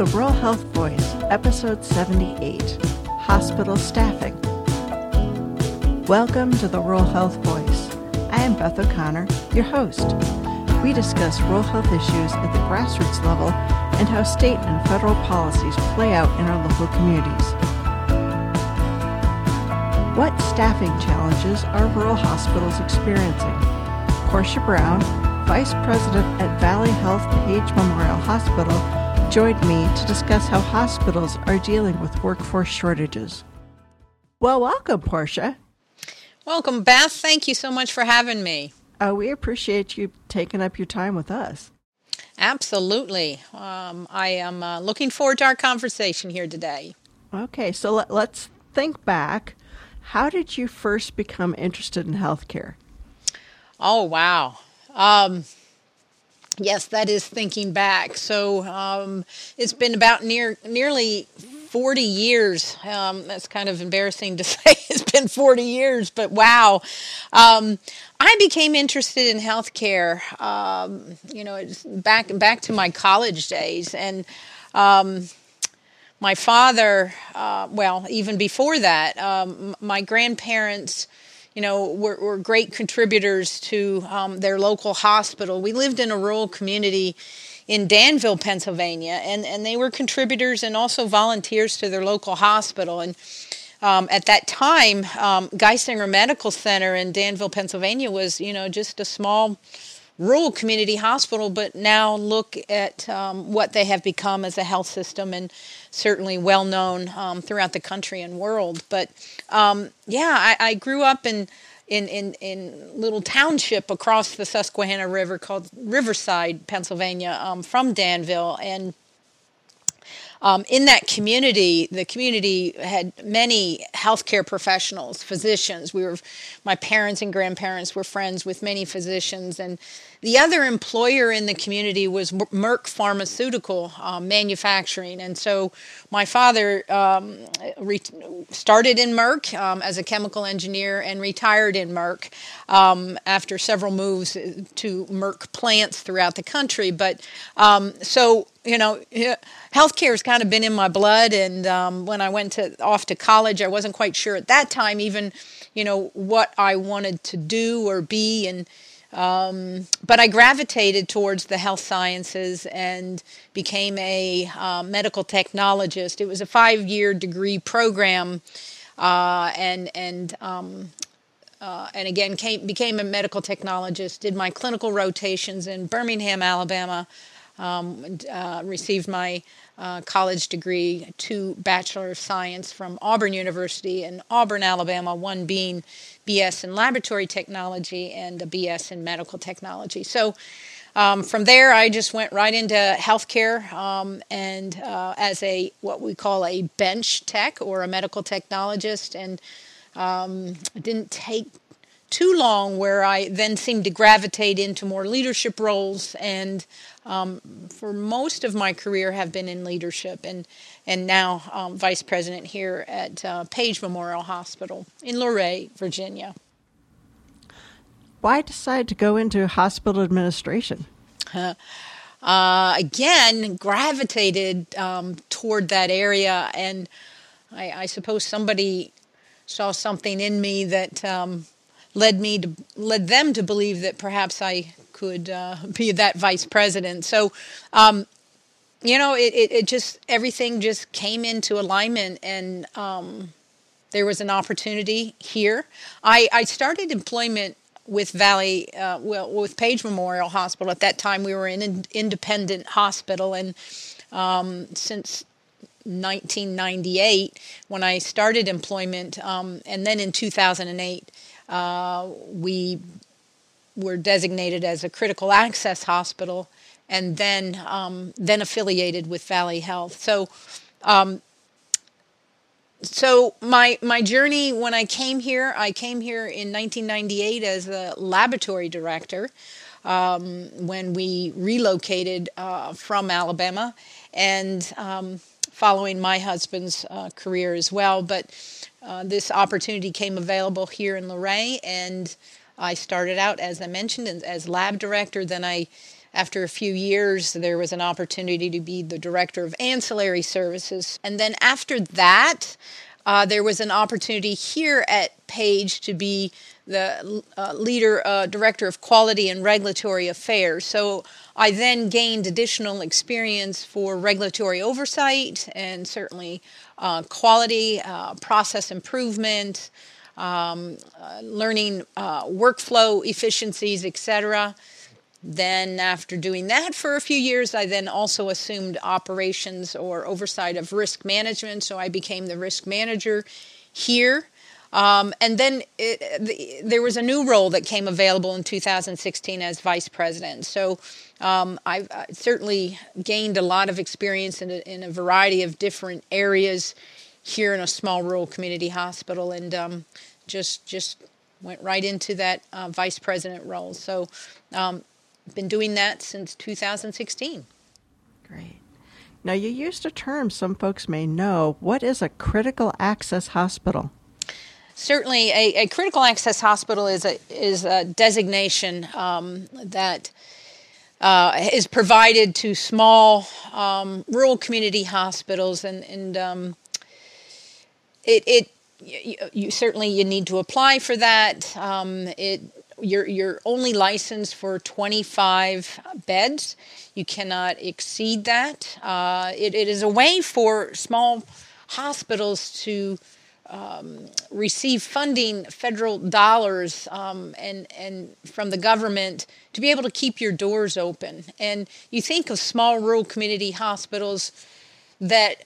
The Rural Health Voice, Episode 78 Hospital Staffing. Welcome to the Rural Health Voice. I am Beth O'Connor, your host. We discuss rural health issues at the grassroots level and how state and federal policies play out in our local communities. What staffing challenges are rural hospitals experiencing? Portia Brown, Vice President at Valley Health Page Memorial Hospital, joined me to discuss how hospitals are dealing with workforce shortages. Well, welcome, Portia. Welcome, Beth. Thank you so much for having me. Uh, we appreciate you taking up your time with us. Absolutely. Um, I am uh, looking forward to our conversation here today. Okay, so let, let's think back. How did you first become interested in healthcare? Oh, wow. Um, yes, that is thinking back. So um, it's been about near nearly 40 years. Um, that's kind of embarrassing to say it's been 40 years, but wow. Um, I became interested in healthcare, um, you know, back back to my college days, and um, my father. Uh, well, even before that, um, my grandparents you know, were, were great contributors to um, their local hospital. We lived in a rural community in Danville, Pennsylvania, and, and they were contributors and also volunteers to their local hospital. And um, at that time, um, Geisinger Medical Center in Danville, Pennsylvania was, you know, just a small rural community hospital, but now look at um, what they have become as a health system and certainly well known um, throughout the country and world. But um, yeah, I, I, grew up in, in, in, in little township across the Susquehanna River called Riverside, Pennsylvania, um, from Danville. And um, in that community, the community had many healthcare professionals, physicians. We were, my parents and grandparents were friends with many physicians, and the other employer in the community was Merck Pharmaceutical um, Manufacturing. And so my father um, re- started in Merck um, as a chemical engineer and retired in Merck um, after several moves to Merck plants throughout the country. But um, so, you know, healthcare has kind of been in my blood. And um, when I went to, off to college, I wasn't quite sure at that time even, you know, what I wanted to do or be. And um, but I gravitated towards the health sciences and became a uh, medical technologist. It was a five-year degree program, uh, and and um, uh, and again came, became a medical technologist. Did my clinical rotations in Birmingham, Alabama. Um, uh, received my uh, college degree, two Bachelor of Science from Auburn University in Auburn, Alabama, one being BS in Laboratory Technology and a BS in Medical Technology. So um, from there, I just went right into healthcare um, and uh, as a what we call a bench tech or a medical technologist, and um, didn't take too long where I then seemed to gravitate into more leadership roles and um, for most of my career have been in leadership and and now um, vice president here at uh, Page Memorial Hospital in Luray, Virginia. Why decide to go into hospital administration? Uh, uh, again, gravitated um, toward that area, and I, I, suppose somebody saw something in me that um, led me to led them to believe that perhaps I could uh, be that vice president. So, um, you know, it, it, it, just everything just came into alignment, and um, there was an opportunity here. I, I started employment with Valley, uh, well, with Page Memorial Hospital. At that time, we were in an independent hospital, and um, since 1998, when I started employment, um, and then in 2008, uh, we were designated as a critical access hospital and then um, then affiliated with Valley Health. So um, so my my journey when I came here, I came here in 1998 as a laboratory director. Um, when we relocated uh, from Alabama, and um, following my husband's uh, career as well, but uh, this opportunity came available here in Luray, and I started out, as I mentioned, as lab director. Then I after a few years, there was an opportunity to be the director of ancillary services. And then after that, uh, there was an opportunity here at Page to be the uh, leader, uh, director of quality and regulatory affairs. So I then gained additional experience for regulatory oversight and certainly uh, quality, uh, process improvement, um, uh, learning workflow efficiencies, etc. Then, after doing that for a few years, I then also assumed operations or oversight of risk management. So I became the risk manager here. Um, and then it, the, there was a new role that came available in 2016 as vice president. So um, I've I certainly gained a lot of experience in a, in a, variety of different areas here in a small rural community hospital, and um, just just went right into that uh, vice president role. So um, been doing that since 2016. Great. Now, you used a term some folks may know. What is a critical access hospital? Certainly, a, a critical access hospital is a is a designation um, that uh, is provided to small um, rural community hospitals, and and um, it it you, you, certainly you need to apply for that. Um, it you're you're only licensed for 25 beds. You cannot exceed that. Uh, it, it is a way for small hospitals to um, receive funding, federal dollars, um, and and from the government to be able to keep your doors open. And you think of small rural community hospitals that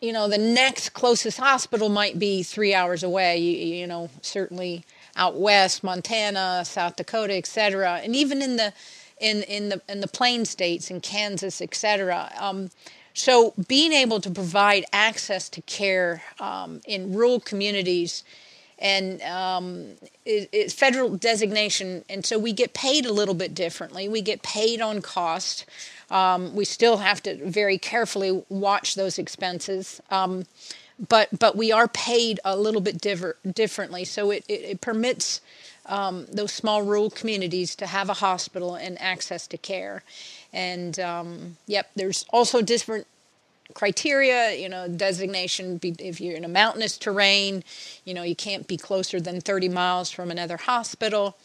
you know the next closest hospital might be three hours away. You, you know certainly out west, Montana, South Dakota, etc., and even in the in in the in the plain states in Kansas, etc. Um, so being able to provide access to care um, in rural communities and um, it's federal designation, and so we get paid a little bit differently. We get paid on cost. Um, we still have to very carefully watch those expenses. But but we are paid a little bit diver- differently. So it, it, it permits um, those small rural communities to have a hospital and access to care. And um, yep, there's also different criteria, you know, designation. If you're in a mountainous terrain, you know, you can't be closer than 30 miles from another hospital.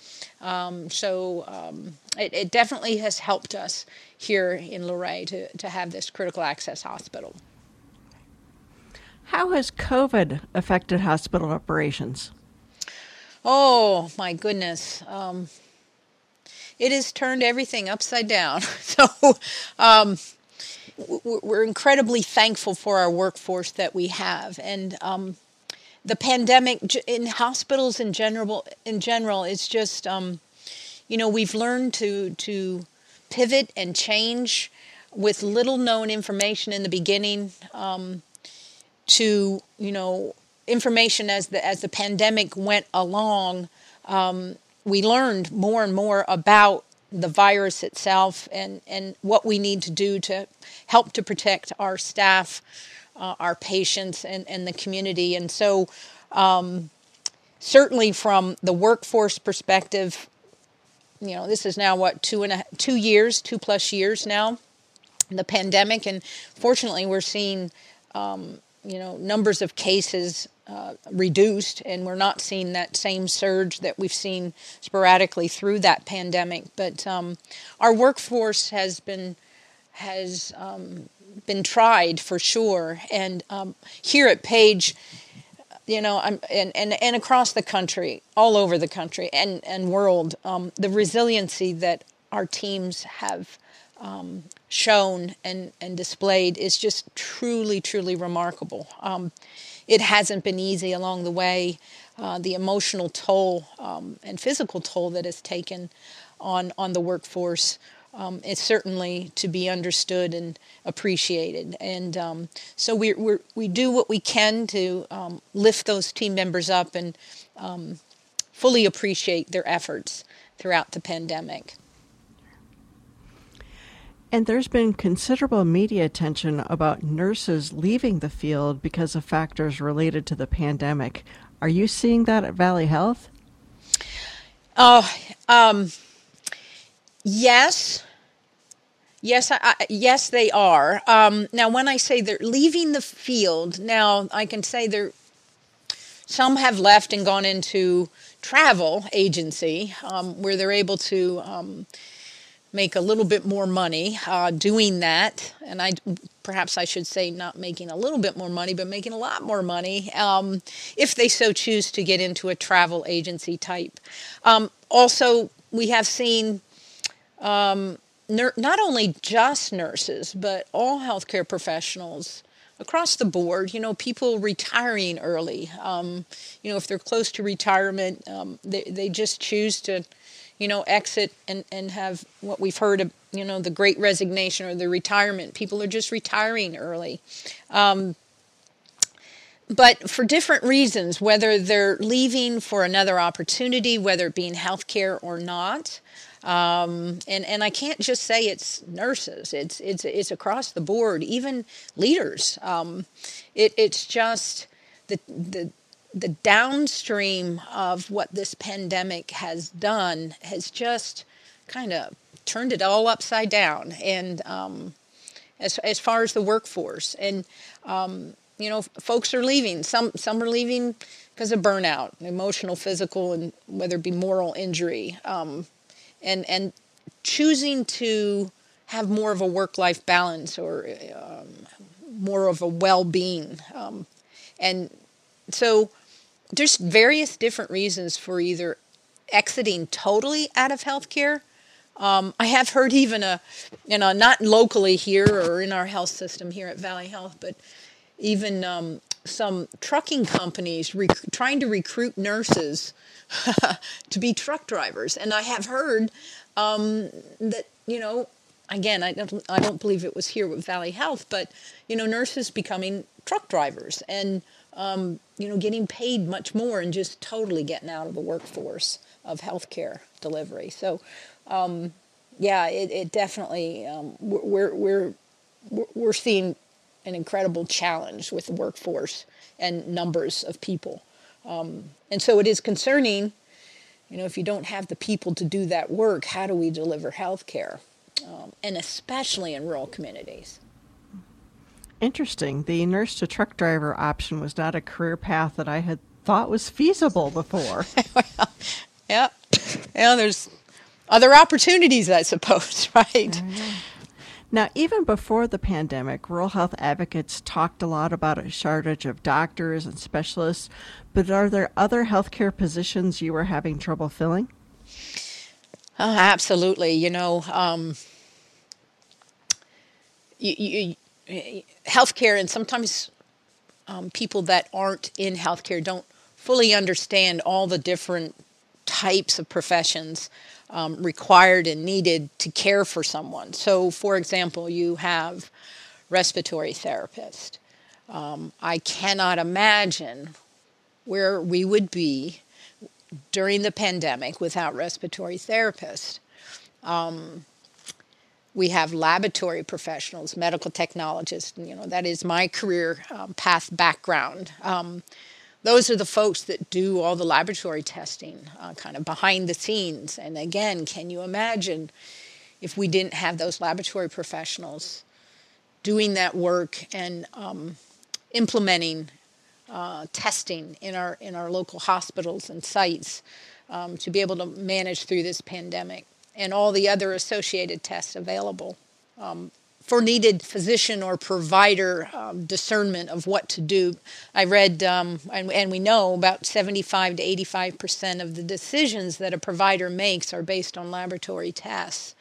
Um, so um, it, it, definitely has helped us here in Luray to, to have this critical access hospital. How has COVID affected hospital operations? Oh, my goodness. Um, it has turned everything upside down. so, um, we're incredibly thankful for our workforce that we have. And um, the pandemic in hospitals in general, in general, it's just, um, you know, we've learned to, to pivot and change with little known information in the beginning. Um, to you know information as the as the pandemic went along. Um, we learned more and more about the virus itself and and what we need to do to help to protect our staff, uh, our patients, and and the community. And so. Um, certainly, from the workforce perspective, you know, this is now what two and a, two years, two plus years now, the pandemic, and fortunately, we're seeing um, you know numbers of cases uh, reduced, and we're not seeing that same surge that we've seen sporadically through that pandemic. But um, our workforce has been has um, been tried for sure, and um, here at Page, you know, I'm, and, and and across the country, all over the country and and world, um, the resiliency that our teams have um, shown and, and displayed is just truly, truly remarkable. Um, it hasn't been easy along the way. Uh, the emotional toll um, and physical toll that is taken on, on the workforce um, is certainly to be understood and appreciated. And um, so we we we do what we can to um, lift those team members up and um, fully appreciate their efforts throughout the pandemic. And there's been considerable media attention about nurses leaving the field because of factors related to the pandemic. Are you seeing that at Valley Health? Oh, um, yes, Yes, I, yes, they are. Um, now, when I say they're leaving the field, now I can say they're some have left and gone into travel agency um, where they're able to um, make a little bit more money uh, doing that. And I perhaps I should say not making a little bit more money, but making a lot more money um, if they so choose to get into a travel agency type. Um, also, we have seen um, not only just nurses, but all healthcare professionals across the board, you know, people retiring early. Um, you know, if they're close to retirement, um, they, they just choose to, you know, exit and, and have what we've heard of, you know, the great resignation or the retirement. People are just retiring early. Um, but for different reasons, whether they're leaving for another opportunity, whether it be in healthcare or not, um, and and I can't just say it's nurses. It's it's it's across the board. Even leaders. Um, it it's just the the the downstream of what this pandemic has done has just kind of turned it all upside down. And um, as as far as the workforce, and um, you know, folks are leaving. Some some are leaving because of burnout, emotional, physical, and whether it be moral injury. Um, and and choosing to have more of a work life balance or um, more of a well being, um, and so there's various different reasons for either exiting totally out of healthcare. Um, I have heard even a, you know, not locally here or in our health system here at Valley Health, but even um, some trucking companies rec- trying to recruit nurses to be truck drivers. And I have heard um, that, you know, again, I don't, I don't believe it was here with Valley Health, but, you know, nurses becoming truck drivers and, um, you know, getting paid much more and just totally getting out of the workforce of healthcare delivery. So, um, yeah, it, it definitely, um, we're, we're, we're seeing an incredible challenge with the workforce and numbers of people. Um, and so it is concerning, you know, if you don't have the people to do that work, how do we deliver health care? Um, and especially in rural communities. Interesting. The nurse to truck driver option was not a career path that I had thought was feasible before. well, yeah. Yeah, there's other opportunities, I suppose, right? Now, even before the pandemic, rural health advocates talked a lot about a shortage of doctors and specialists, but are there other healthcare positions you were having trouble filling? Oh, absolutely. You know, um, you, you, healthcare, and sometimes um, people that aren't in healthcare don't fully understand all the different types of professions um, required and needed to care for someone. So, for example, you have respiratory therapist. Um, I cannot imagine where we would be during the pandemic without respiratory therapists. Um, we have laboratory professionals, medical technologists. You know that is my career um, path background. Um, those are the folks that do all the laboratory testing, uh, kind of behind the scenes. And again, can you imagine if we didn't have those laboratory professionals doing that work and um, implementing uh, testing in our in our local hospitals and sites um, to be able to manage through this pandemic and all the other associated tests available. Um, for needed physician or provider um, discernment of what to do. I read, um, and, and, we know about 75 to 85 percent of the decisions that a provider makes are based on laboratory tests.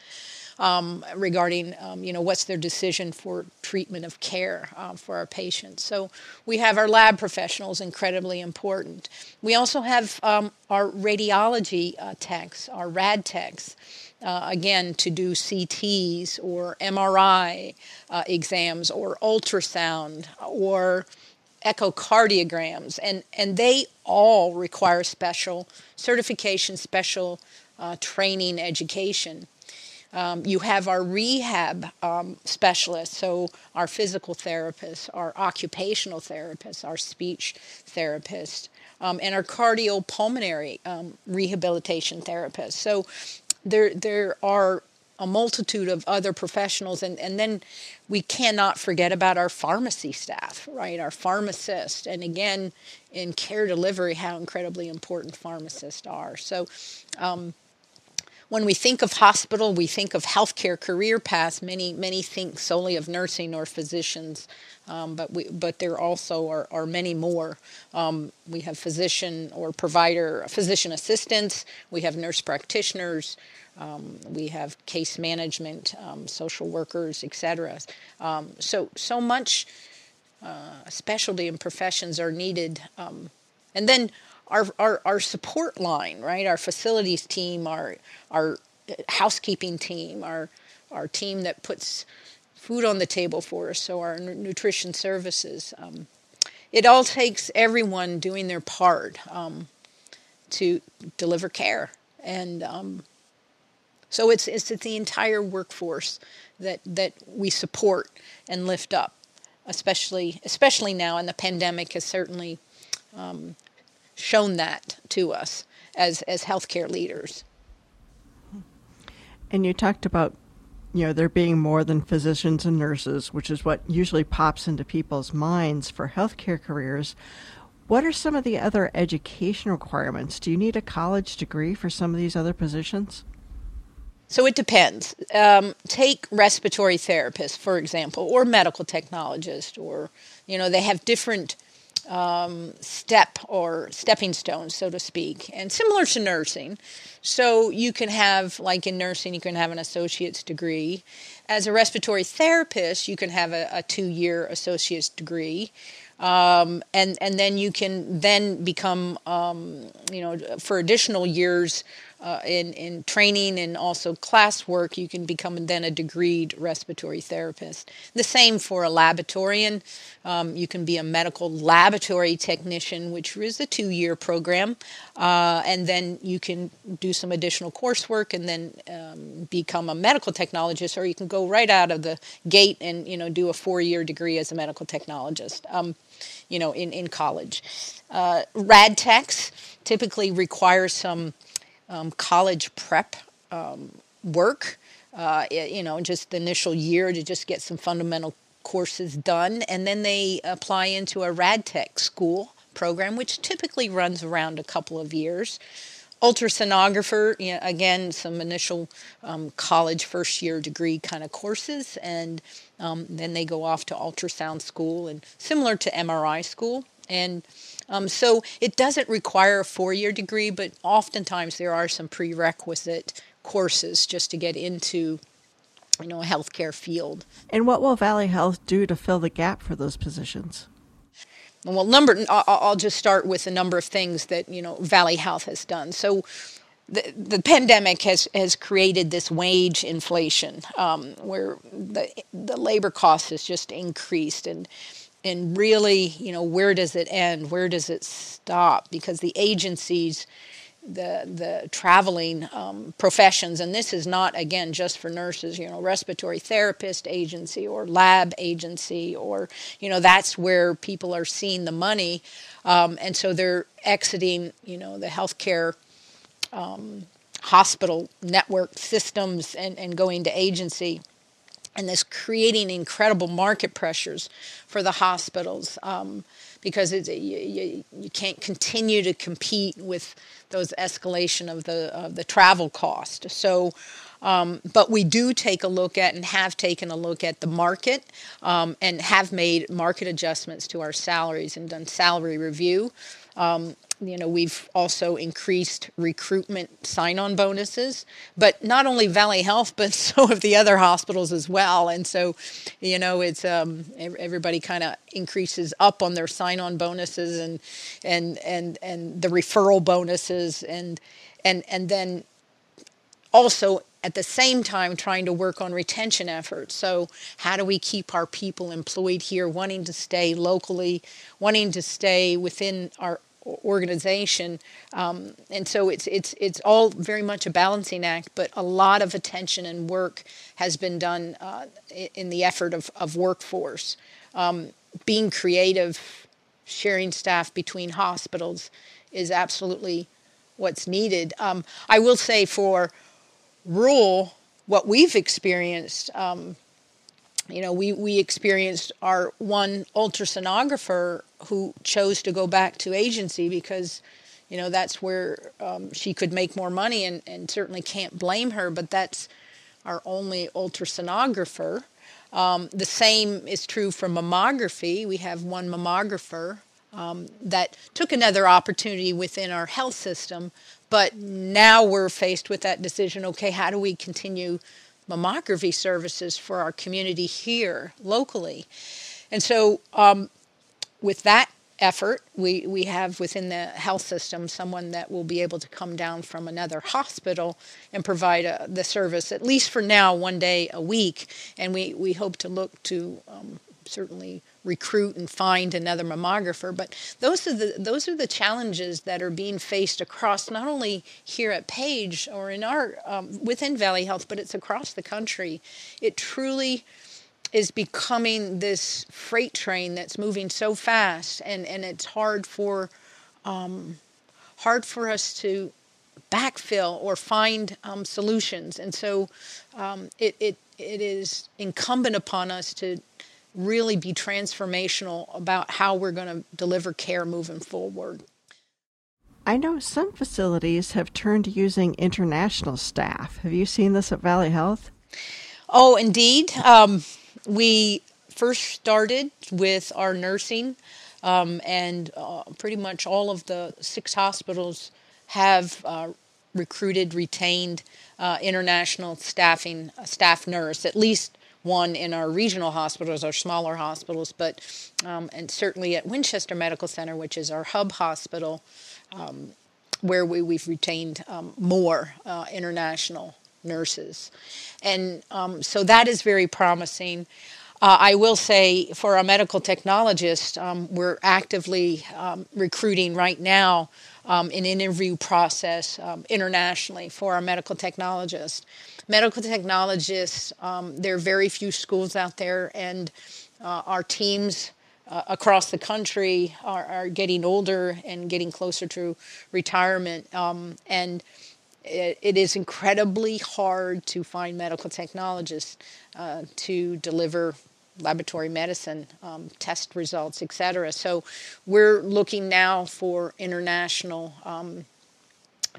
Um, regarding, um, you know, what's their decision for treatment of care uh, for our patients. So we have our lab professionals, incredibly important. We also have our radiology uh, techs, our rad techs, uh, again, to do CTs or MRI uh, exams or ultrasound or echocardiograms, and, and they all require special certification, special uh, training, education. Um, you have our rehab um, specialists, so our physical therapists, our occupational therapists, our speech therapists, um, and our cardiopulmonary um, rehabilitation therapists. So there there are a multitude of other professionals and, and then we cannot forget about our pharmacy staff right? Our pharmacists and again in care delivery how incredibly important pharmacists are. So um, when we think of hospital, we think of healthcare career paths. Many many think solely of nursing or physicians, um, but we but there also are, are many more. Um, we have physician or provider, physician assistants. We have nurse practitioners. Um, we have case management, um, social workers, etc. Um, so so much uh, specialty and professions are needed, um, and then our, our, our support line, right? Our facilities team, our, our housekeeping team, our, our team that puts food on the table for us, so our nutrition services. Um, it all takes everyone doing their part um, to deliver care. And um, so it's, it's the entire workforce that, that we support and lift up, especially, especially now, and the pandemic has certainly um, shown that to us as as healthcare leaders. And you talked about you know there being more than physicians and nurses, which is what usually pops into people's minds for healthcare careers. What are some of the other education requirements? Do you need a college degree for some of these other positions? So it depends. Um, take respiratory therapists, for example, or medical technologist, or you know they have different um, step or stepping stones, so to speak, and similar to nursing. So you can have, like in nursing, you can have an associate's degree. As a respiratory therapist, you can have a, a two-year associate's degree. Um, and and then you can then become um, you know for additional years uh, in, in training and also classwork, you can become then a degreed respiratory therapist. The same for a laboratorian. Um, you can be a medical laboratory technician, which is a two year program, uh, and then you can do some additional coursework and then um, become a medical technologist, or you can go right out of the gate and you know do a four year degree as a medical technologist. Um, you know, in, in college. Uh, rad techs typically require some um, college prep um, work. Uh, you know, just the initial year to just get some fundamental courses done, and then they apply into a rad tech school program, which typically runs around a couple of years. Ultrasonographer, you know, again, some initial um, college first year degree kind of courses, and um, then they go off to ultrasound school and similar to MRI school. And um, so it doesn't require a four year degree, but oftentimes there are some prerequisite courses just to get into you know a healthcare field. And what will Valley Health do to fill the gap for those positions? Well, number I'll just start with a number of things that you know Valley Health has done. So the, the pandemic has, has created this wage inflation um, where the, the labor cost has just increased and and really, you know, where does it end? Where does it stop? Because the agencies, the the traveling um, professions, and this is not again just for nurses. You know, respiratory therapist agency or lab agency, or you know, that's where people are seeing the money, um, and so they're exiting. You know, the healthcare. Um, hospital network systems and, and going to agency and this creating incredible market pressures for the hospitals um, because you, you, you, can't continue to compete with those escalation of the of the travel cost. So, um, but we do take a look at and have taken a look at the market um, and have made market adjustments to our salaries and done salary review. Um, you know, we've also increased recruitment sign-on bonuses, but not only Valley Health, but so have the other hospitals as well. And so, you know, it's um, everybody kind of increases up on their sign-on bonuses and and and and the referral bonuses and and and then also at the same time trying to work on retention efforts. So, how do we keep our people employed here, wanting to stay locally, wanting to stay within our organization, um, and so it's it's it's all very much a balancing act. But a lot of attention and work has been done uh, in the effort of of workforce, um, being creative, sharing staff between hospitals is absolutely what's needed. Um, I will say for rural what we've experienced, um, you know, we, we experienced our one ultrasonographer who chose to go back to agency because, you know, that's where um, she could make more money and, and certainly can't blame her, but that's our only ultrasonographer. Um, the same is true for mammography. We have one mammographer um, that took another opportunity within our health system, but now we're faced with that decision okay, how do we continue mammography services for our community here locally? And so, um, with that effort, we, we have within the health system someone that will be able to come down from another hospital and provide a, uh, the service, at least for now, one day a week. And we, we hope to look to um, certainly recruit and find another mammographer. But those are the those are the challenges that are being faced across not only here at Page or in our um, within Valley Health, but it's across the country. It truly is becoming this freight train that's moving so fast, and and it's hard for um, hard for us to backfill or find um, solutions. And so um, it, it it is incumbent upon us to really be transformational about how we're going to deliver care moving forward. I know some facilities have turned to using international staff. Have you seen this at Valley Health? Oh, indeed. Um, we first started with our nursing, um, and uh, pretty much all of the six hospitals have uh, recruited, retained uh, international staffing staff nurse, at least one in our regional hospitals, our smaller hospitals, but um, and certainly at Winchester Medical Center, which is our hub hospital, um, where we, we've retained um, more uh, international nurses. And um, so that is very promising. Uh, I will say for our medical technologists, um, we're actively um, recruiting right now um, an interview process um, internationally for our medical technologists. Medical technologists, um, there are very few schools out there, and uh, our teams uh, across the country are, are, getting older and getting closer to retirement. Um, and it, it is incredibly hard to find medical technologists uh, to deliver laboratory medicine um, test results, et cetera. So we're looking now for international um,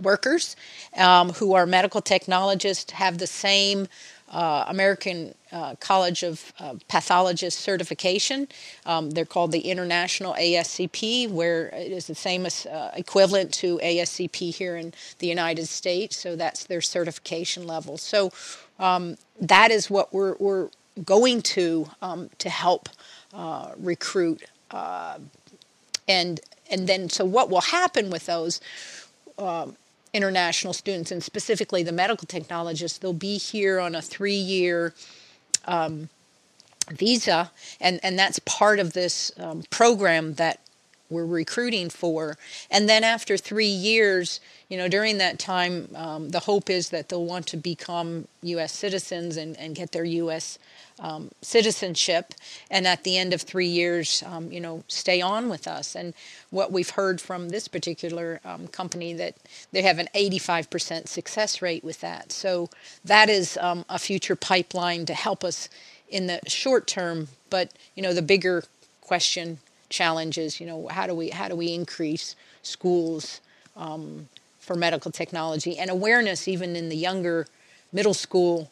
workers um, who are medical technologists, have the same uh, American uh, College of uh, Pathologists certification. Um, they're called the International ASCP, where it is the same as, uh, equivalent to ASCP here in the United States. So that's their certification level. So um, that is what we're, we're going to um, to help uh, recruit. Uh, and and then so what will happen with those um, international students and specifically the medical technologists? They'll be here on a three-year um, visa, and and that's part of this um, program that we're recruiting for. And then after three years, you know, during that time, um, the hope is that they'll want to become U.S. citizens and, and get their U.S um, citizenship, and at the end of three years, um, you know, stay on with us. And what we've heard from this particular um, company that they have an 85% success rate with that. So that is um, a future pipeline to help us in the short term. But you know, the bigger question challenge is, you know, how do we how do we increase schools um, for medical technology and awareness even in the younger middle school,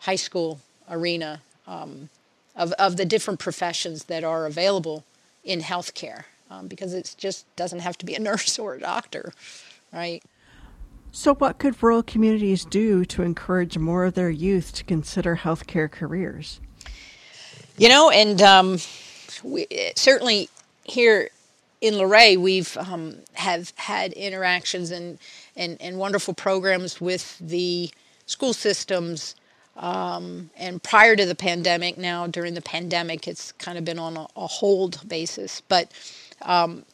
high school arena um, of, of the different professions that are available in healthcare um, because it just doesn't have to be a nurse or a doctor, right? So, what could rural communities do to encourage more of their youth to consider healthcare careers? You know, and um, we, certainly here in Luray, we've um, have had interactions and, and, and wonderful programs with the school systems um, and prior to the pandemic, now during the pandemic, it's kind of been on a, a hold basis. But um,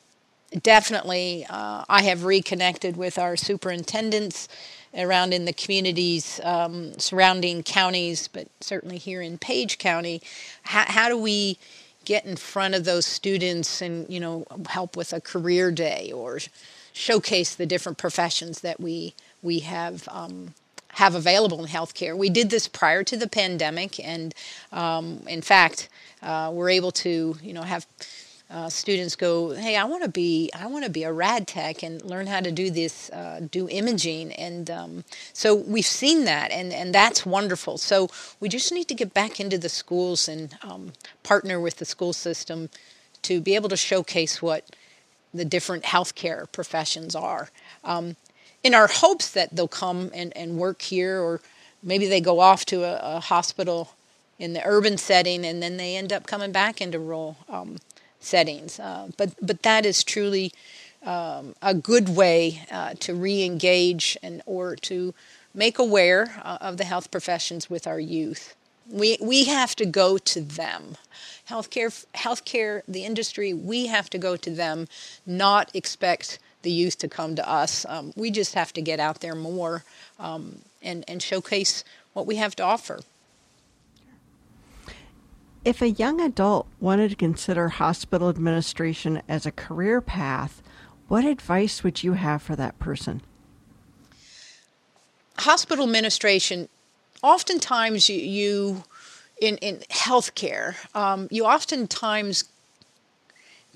definitely, uh, I have reconnected with our superintendents around in the communities um, surrounding counties, but certainly here in Page County. How, how, do we get in front of those students and you know help with a career day or showcase the different professions that we we have um, have available in healthcare. We did this prior to the pandemic, and um, in fact, uh, we're able to, you know, have uh, students go, "Hey, I want to be, I want to be a rad tech and learn how to do this, uh, do imaging." And um, so we've seen that, and and that's wonderful. So we just need to get back into the schools and um, partner with the school system to be able to showcase what the different healthcare professions are. Um, in our hopes that they'll come and, and work here, or maybe they go off to a, a hospital in the urban setting and then they end up coming back into rural um, settings. Uh, but, but that is truly um, a good way uh, to re-engage and or to make aware uh, of the health professions with our youth. We, we have to go to them. Healthcare, healthcare, the industry, we have to go to them, not expect the youth to come to us. Um, we just have to get out there more um, and, and showcase what we have to offer. If a young adult wanted to consider hospital administration as a career path, what advice would you have for that person? Hospital administration, oftentimes you, you in, in healthcare, um, you oftentimes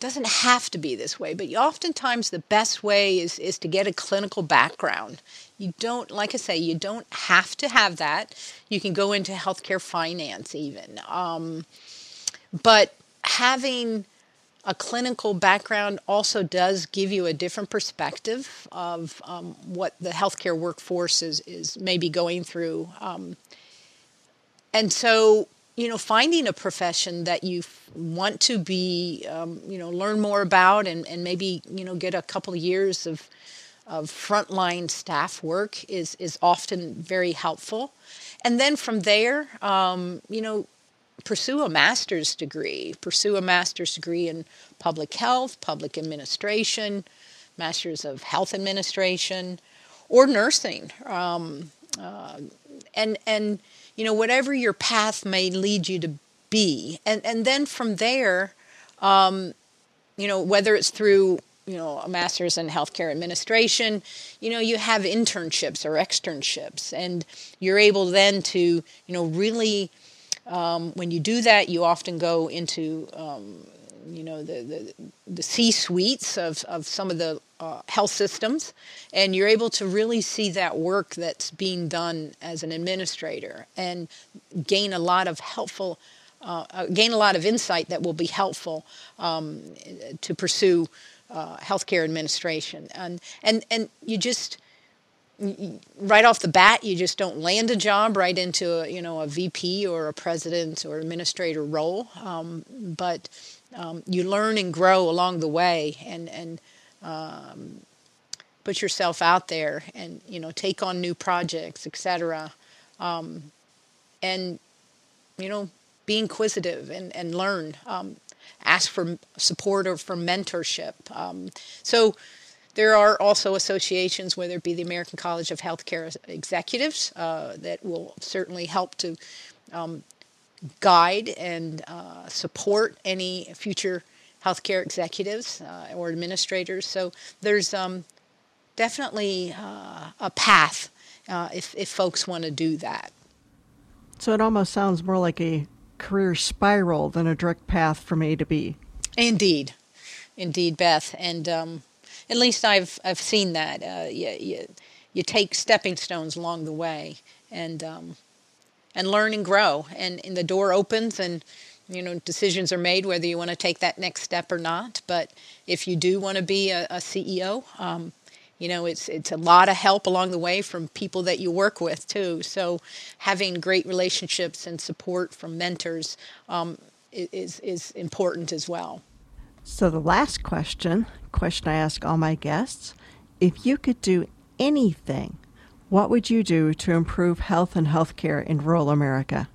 doesn't have to be this way, but oftentimes the best way is, is to get a clinical background. You don't, like I say, you don't have to have that. You can go into healthcare finance even. Um, but having a clinical background also does give you a different perspective of um, what the healthcare workforce is, is maybe going through. Um, and so you know, finding a profession that you want to be, um, you know, learn more about and, and maybe, you know, get a couple of years of, of frontline staff work is, is often very helpful. And then from there, um, you know, pursue a master's degree, pursue a master's degree in public health, public administration, master's of health administration, or nursing. Um, uh, and, and, you know, whatever your path may lead you to be. And, and then from there, um, you know, whether it's through, you know, a master's in healthcare administration, you know, you have internships or externships, and you're able then to, you know, really, um, when you do that, you often go into, um, you know, the, the, the C suites of, of some of the uh, health systems, and you're able to really see that work that's being done as an administrator and gain a lot of helpful, uh, uh, gain a lot of insight that will be helpful um, to pursue uh, healthcare administration. And, and, and you just, right off the bat, you just don't land a job right into a, you know, a VP or a president or administrator role, um, but um, you learn and grow along the way and, and um, put yourself out there and you know take on new projects etc um, and you know be inquisitive and, and learn. Um, ask for support or for mentorship. Um, so there are also associations whether it be the american college of healthcare executives uh, that will certainly help to um, guide and uh, support any future healthcare executives uh, or administrators. So there's um, definitely uh, a path uh, if, if folks want to do that. So it almost sounds more like a career spiral than a direct path from A to B. Indeed, indeed, Beth, and um, at least I've I've seen that. Uh, you, you, you take stepping stones along the way, and um, and learn and grow, and, and the door opens, and you know decisions are made whether you want to take that next step or not. But if you do want to be a, a ceo um, you know it's it's a lot of help along the way from people that you work with too. So having great relationships and support from mentors um, is is important as well. So the last question question i ask all my guests if you could do anything what would you do to improve health and healthcare in rural america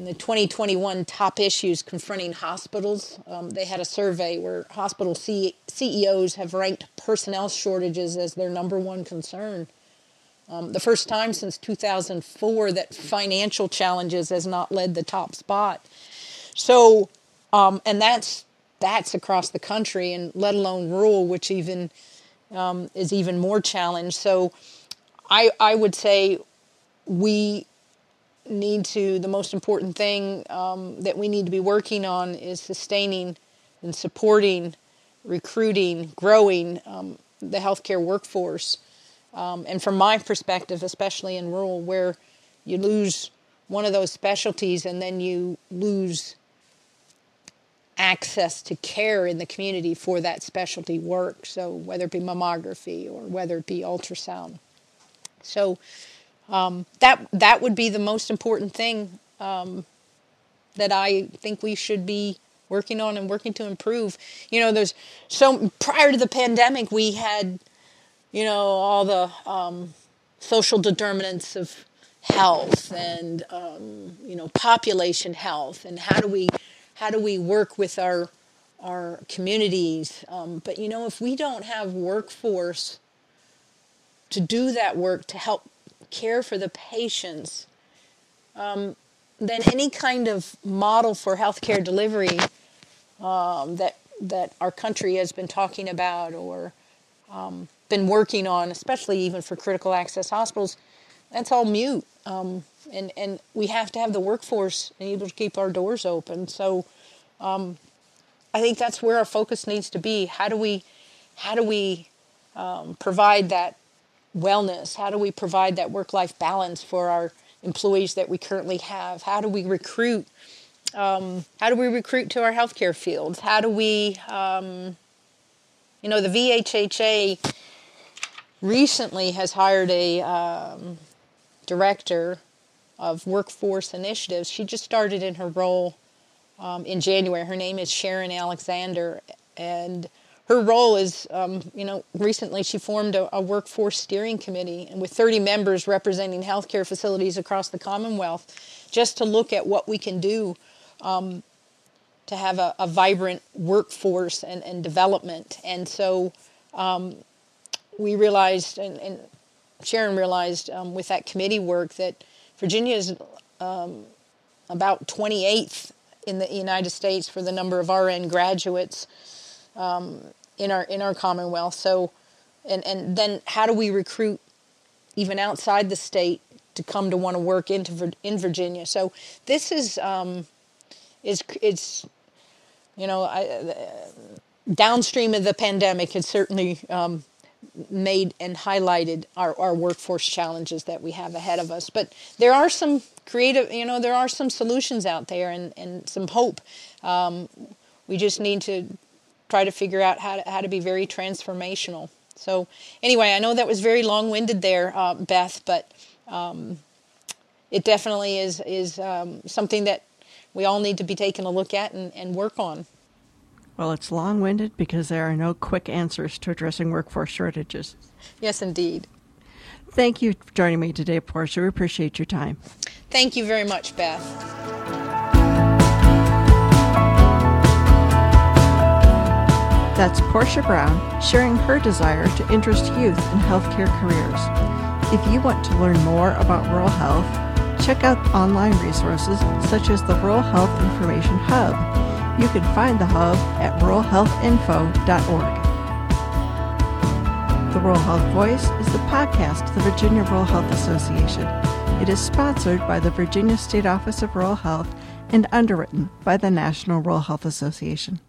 in the 2021 top issues confronting hospitals, um, they had a survey where hospital C- CEOs have ranked personnel shortages as their number one concern. Um, the first time since 2004 that financial challenges has not led the top spot. So, um, and that's that's across the country, and let alone rural, which even um, is even more challenged. So, I I would say we need to, the most important thing um, that we need to be working on is sustaining and supporting, recruiting, growing um, the healthcare workforce. Um, and from my perspective, especially in rural, where you lose one of those specialties and then you lose access to care in the community for that specialty work. So, whether it be mammography or whether it be ultrasound. So, um, that that would be the most important thing um, that I think we should be working on and working to improve. You know, there's so prior to the pandemic, we had, you know, all the um, social determinants of health and um, you know population health and how do we how do we work with our our communities um, but you know if we don't have workforce to do that work to help care for the patients um, then any kind of model for healthcare delivery um, that that our country has been talking about or um, been working on, especially even for critical access hospitals, that's all mute. Um, and and we have to have the workforce able to keep our doors open. So um, I think that's where our focus needs to be. How do we how do we um, provide that wellness? How do we provide that work life balance for our employees that we currently have? How do we recruit? Um, how do we recruit to our healthcare fields? How do we, um, you know, the VHHA recently has hired a um, director of workforce initiatives. She just started in her role um, in January. Her name is Sharon Alexander, and her role is, um, you know, recently she formed a, a, workforce steering committee and with 30 members representing healthcare facilities across the Commonwealth, just to look at what we can do um, to have a, a, vibrant workforce and, and development. And so um, we realized, and, and Sharon realized um, with that committee work that Virginia is um, about 28th in the United States for the number of RN graduates um, in our in our Commonwealth. So, and and then how do we recruit even outside the state to come to want to work into in Virginia? So this is um, is it's you know I, uh, downstream of the pandemic has certainly um, made and highlighted our, our workforce challenges that we have ahead of us. But there are some creative, you know, there are some solutions out there and, and some hope. Um, we just need to try to figure out how to, how to be very transformational. So, anyway, I know that was very long winded there, uh, Beth, but um, it definitely is, is um, something that we all need to be taking a look at and, and work on. Well, it's long winded because there are no quick answers to addressing workforce shortages. Yes, indeed. Thank you for joining me today, Portia. We appreciate your time. Thank you very much, Beth. That's Portia Brown sharing her desire to interest youth in healthcare careers. If you want to learn more about rural health, check out online resources such as the Rural Health Information Hub you can find the hub at ruralhealthinfo.org. The Rural Health Voice is the podcast of the Virginia Rural Health Association. It is sponsored by the Virginia State Office of Rural Health and underwritten by the National Rural Health Association.